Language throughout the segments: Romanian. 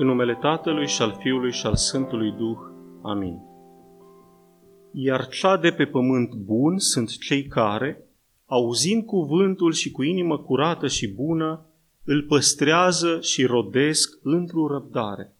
În numele Tatălui și al Fiului și al Sfântului Duh. Amin. Iar cea de pe pământ bun sunt cei care, auzind cuvântul și cu inimă curată și bună, îl păstrează și rodesc într-o răbdare.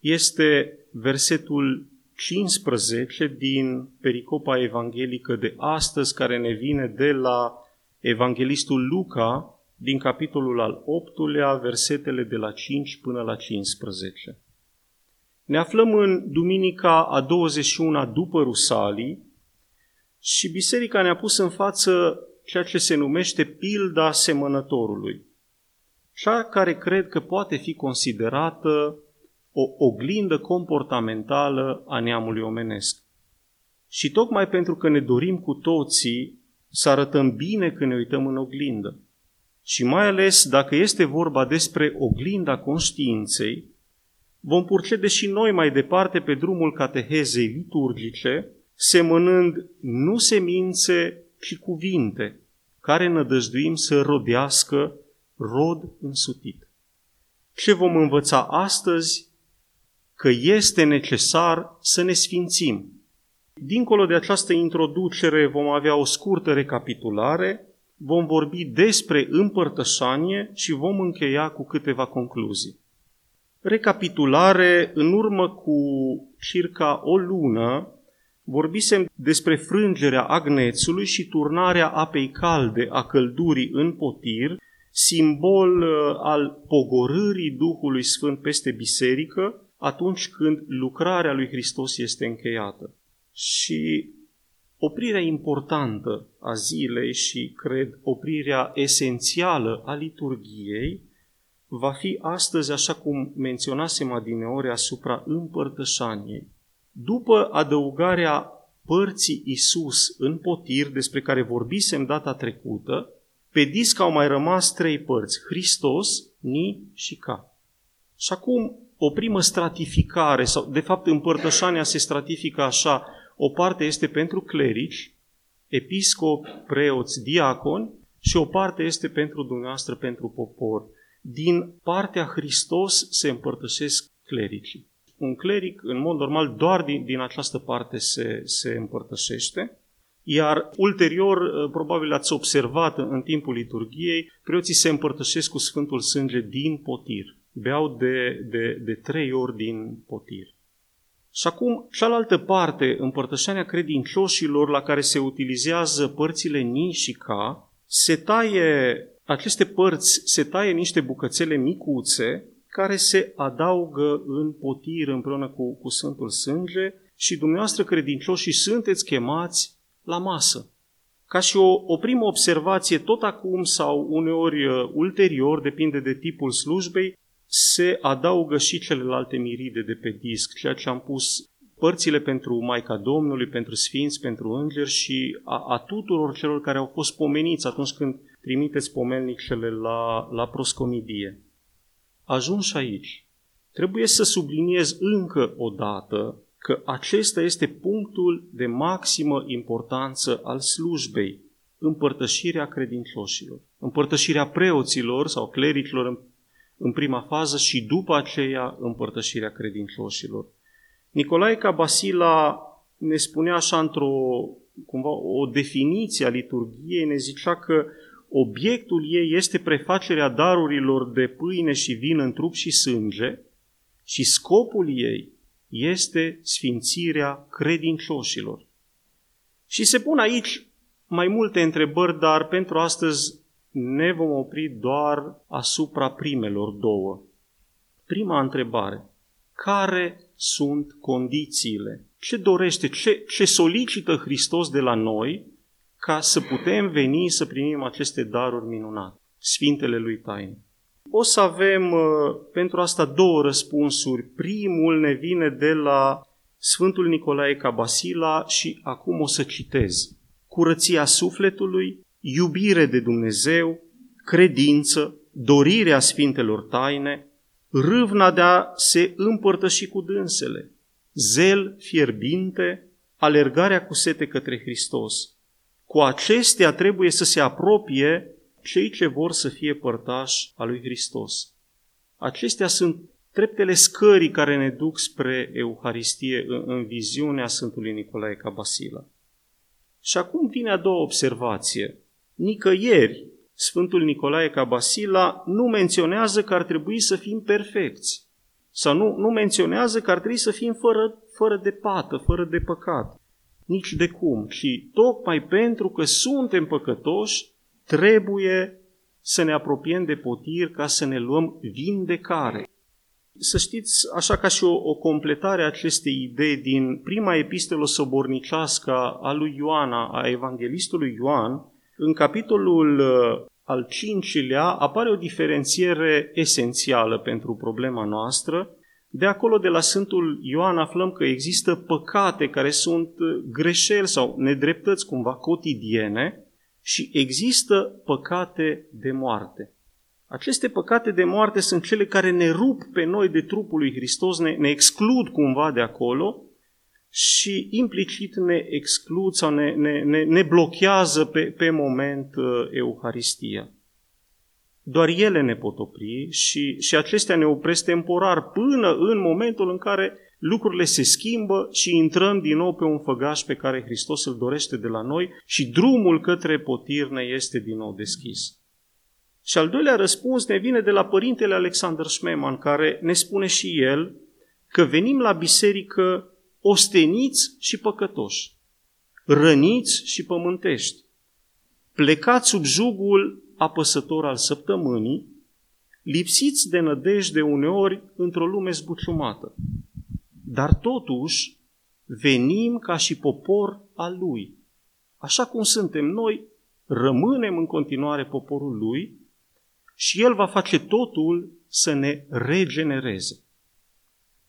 Este versetul 15 din pericopa evanghelică de astăzi, care ne vine de la evanghelistul Luca, din capitolul al 8-lea, versetele de la 5 până la 15. Ne aflăm în duminica a 21 după Rusalii și biserica ne-a pus în față ceea ce se numește pilda semănătorului, cea care cred că poate fi considerată o oglindă comportamentală a neamului omenesc. Și tocmai pentru că ne dorim cu toții să arătăm bine când ne uităm în oglindă, și mai ales dacă este vorba despre oglinda conștiinței, vom purcede și noi mai departe pe drumul catehezei liturgice, semănând nu semințe, ci cuvinte, care nădăjduim să rodească rod însutit. Ce vom învăța astăzi? Că este necesar să ne sfințim. Dincolo de această introducere vom avea o scurtă recapitulare vom vorbi despre împărtășanie și vom încheia cu câteva concluzii. Recapitulare, în urmă cu circa o lună, vorbisem despre frângerea agnețului și turnarea apei calde a căldurii în potir, simbol uh, al pogorârii Duhului Sfânt peste biserică atunci când lucrarea lui Hristos este încheiată. Și oprirea importantă a zilei și, cred, oprirea esențială a liturgiei va fi astăzi, așa cum menționasem adineori, asupra împărtășaniei. După adăugarea părții Isus în potir, despre care vorbisem data trecută, pe disc au mai rămas trei părți, Hristos, Ni și Ca. Și acum o primă stratificare, sau de fapt împărtășania se stratifică așa, o parte este pentru clerici, episcopi, preoți, diaconi și o parte este pentru dumneavoastră, pentru popor. Din partea Hristos se împărtășesc clericii. Un cleric, în mod normal, doar din, din această parte se, se împărtășește, iar ulterior, ă, probabil ați observat în timpul liturgiei, preoții se împărtășesc cu Sfântul Sânge din potir. Beau de, de, de trei ori din potir. Și acum, cealaltă parte, împărtășania credincioșilor la care se utilizează părțile ni și ca, se taie, aceste părți, se taie niște bucățele micuțe care se adaugă în potir împreună cu, cu Sfântul Sânge și dumneavoastră credincioșii sunteți chemați la masă. Ca și o, o primă observație, tot acum sau uneori uh, ulterior, depinde de tipul slujbei, se adaugă și celelalte miride de pe disc, ceea ce am pus părțile pentru Maica Domnului, pentru Sfinți, pentru Îngeri și a, a tuturor celor care au fost pomeniți atunci când trimiteți pomelnicele la, la proscomidie. Ajuns aici, trebuie să subliniez încă o dată că acesta este punctul de maximă importanță al slujbei, împărtășirea credincioșilor, împărtășirea preoților sau clericilor în prima fază și după aceea împărtășirea credincioșilor. Nicolae Cabasila ne spunea așa într-o cumva o definiție a liturgiei, ne zicea că obiectul ei este prefacerea darurilor de pâine și vin în trup și sânge și scopul ei este sfințirea credincioșilor. Și se pun aici mai multe întrebări, dar pentru astăzi ne vom opri doar asupra primelor două. Prima întrebare. Care sunt condițiile? Ce dorește, ce, ce solicită Hristos de la noi ca să putem veni să primim aceste daruri minunate, Sfintele lui Taine? O să avem uh, pentru asta două răspunsuri. Primul ne vine de la Sfântul Nicolae Cabasila și acum o să citez. Curăția sufletului, iubire de Dumnezeu, credință, dorirea Sfintelor Taine, râvna de a se împărtăși cu dânsele, zel fierbinte, alergarea cu sete către Hristos. Cu acestea trebuie să se apropie cei ce vor să fie părtași a lui Hristos. Acestea sunt treptele scării care ne duc spre Euharistie în, în viziunea Sfântului Nicolae Cabasila. Și acum vine a doua observație. Nicăieri, Sfântul Nicolae Cabasila nu menționează că ar trebui să fim perfecți. Sau nu, nu menționează că ar trebui să fim fără, fără de pată, fără de păcat. Nici de cum. Și tocmai pentru că suntem păcătoși, trebuie să ne apropiem de potir ca să ne luăm vindecare. Să știți, așa ca și o, o completare a acestei idei din prima epistolă sobornicească a lui Ioana, a evanghelistului Ioan, în capitolul uh, al cincilea apare o diferențiere esențială pentru problema noastră. De acolo, de la Sfântul Ioan, aflăm că există păcate care sunt uh, greșeli sau nedreptăți cumva cotidiene și există păcate de moarte. Aceste păcate de moarte sunt cele care ne rup pe noi de trupul lui Hristos, ne, ne exclud cumva de acolo și implicit ne exclud sau ne, ne, ne, ne blochează pe, pe moment uh, Euharistia. Doar ele ne pot opri și, și acestea ne opresc temporar până în momentul în care lucrurile se schimbă și intrăm din nou pe un făgaș pe care Hristos îl dorește de la noi și drumul către potirne este din nou deschis. Și al doilea răspuns ne vine de la părintele Alexander Schmemann, care ne spune și el că venim la biserică osteniți și păcătoși, răniți și pământești, plecați sub jugul apăsător al săptămânii, lipsiți de nădejde uneori într-o lume zbuciumată. Dar totuși venim ca și popor al lui. Așa cum suntem noi, rămânem în continuare poporul lui și el va face totul să ne regenereze.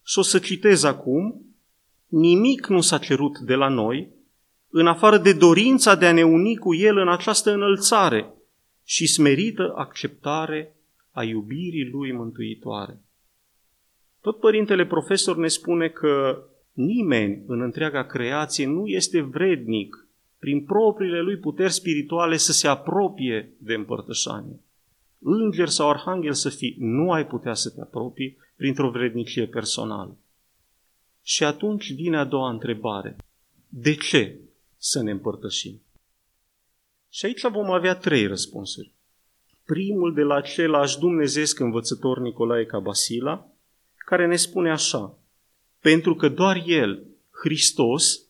Și o să citez acum, nimic nu s-a cerut de la noi, în afară de dorința de a ne uni cu el în această înălțare și smerită acceptare a iubirii lui mântuitoare. Tot părintele profesor ne spune că nimeni în întreaga creație nu este vrednic prin propriile lui puteri spirituale să se apropie de împărtășanie. Înger sau arhanghel să fii, nu ai putea să te apropii printr-o vrednicie personală. Și atunci vine a doua întrebare. De ce să ne împărtășim? Și aici vom avea trei răspunsuri. Primul de la același dumnezeesc învățător Nicolae Cabasila, care ne spune așa, pentru că doar El, Hristos,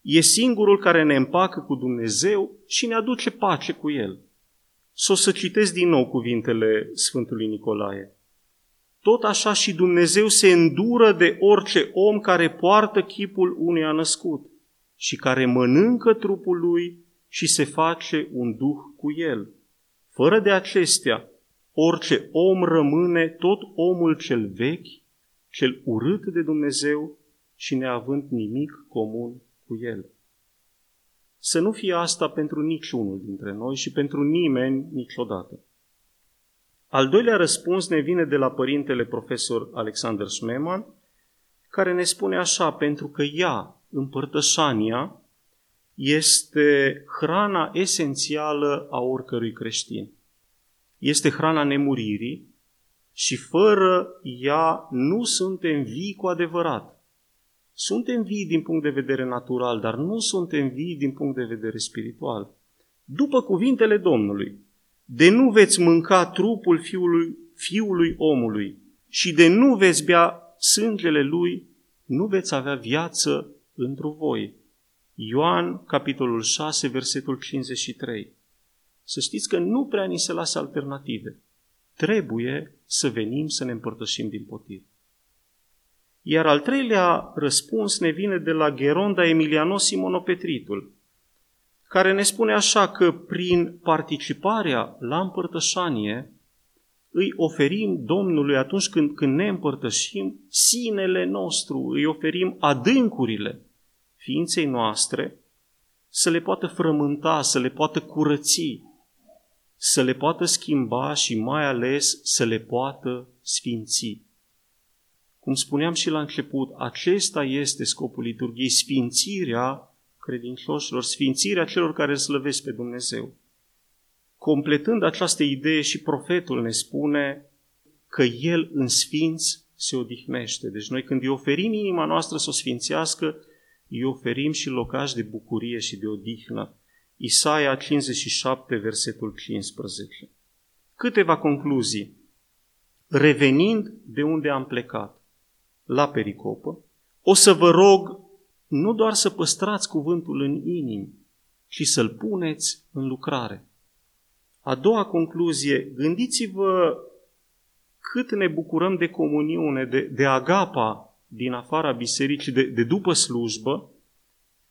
e singurul care ne împacă cu Dumnezeu și ne aduce pace cu El. Să o să citesc din nou cuvintele Sfântului Nicolae. Tot așa și Dumnezeu se îndură de orice om care poartă chipul unui născut și care mănâncă trupul lui și se face un duh cu el. Fără de acestea, orice om rămâne tot omul cel vechi cel urât de Dumnezeu și neavând nimic comun cu El. Să nu fie asta pentru niciunul dintre noi și pentru nimeni niciodată. Al doilea răspuns ne vine de la părintele profesor Alexander Schmemann, care ne spune așa, pentru că ea, împărtășania, este hrana esențială a oricărui creștin. Este hrana nemuririi, și fără ea nu suntem vii cu adevărat. Suntem vii din punct de vedere natural, dar nu suntem vii din punct de vedere spiritual. După cuvintele Domnului, de nu veți mânca trupul fiului, fiului omului și de nu veți bea sângele lui, nu veți avea viață într-o voi. Ioan, capitolul 6, versetul 53. Să știți că nu prea ni se lasă alternative trebuie să venim să ne împărtășim din potir. Iar al treilea răspuns ne vine de la Geronda Emiliano Simonopetritul, care ne spune așa că prin participarea la împărtășanie îi oferim Domnului atunci când, când ne împărtășim sinele nostru, îi oferim adâncurile ființei noastre să le poată frământa, să le poată curăți, să le poată schimba și mai ales să le poată sfinți. Cum spuneam și la început, acesta este scopul liturgiei, sfințirea credincioșilor, sfințirea celor care slăvesc pe Dumnezeu. Completând această idee și profetul ne spune că El în sfinț se odihnește. Deci noi când îi oferim inima noastră să o sfințească, îi oferim și locaș de bucurie și de odihnă. Isaia 57, versetul 15. Câteva concluzii. Revenind de unde am plecat, la pericopă, o să vă rog nu doar să păstrați cuvântul în inimi, ci să-l puneți în lucrare. A doua concluzie, gândiți-vă cât ne bucurăm de comuniune, de, de agapa din afara bisericii, de, de după slujbă,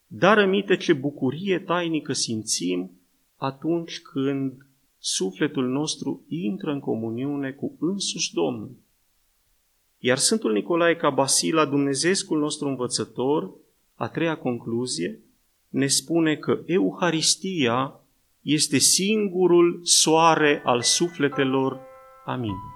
dar aminte ce bucurie tainică simțim atunci când sufletul nostru intră în comuniune cu însuși Domnul. Iar Sfântul Nicolae Cabasila, Dumnezeescul nostru învățător, a treia concluzie, ne spune că Euharistia este singurul soare al sufletelor. Amin.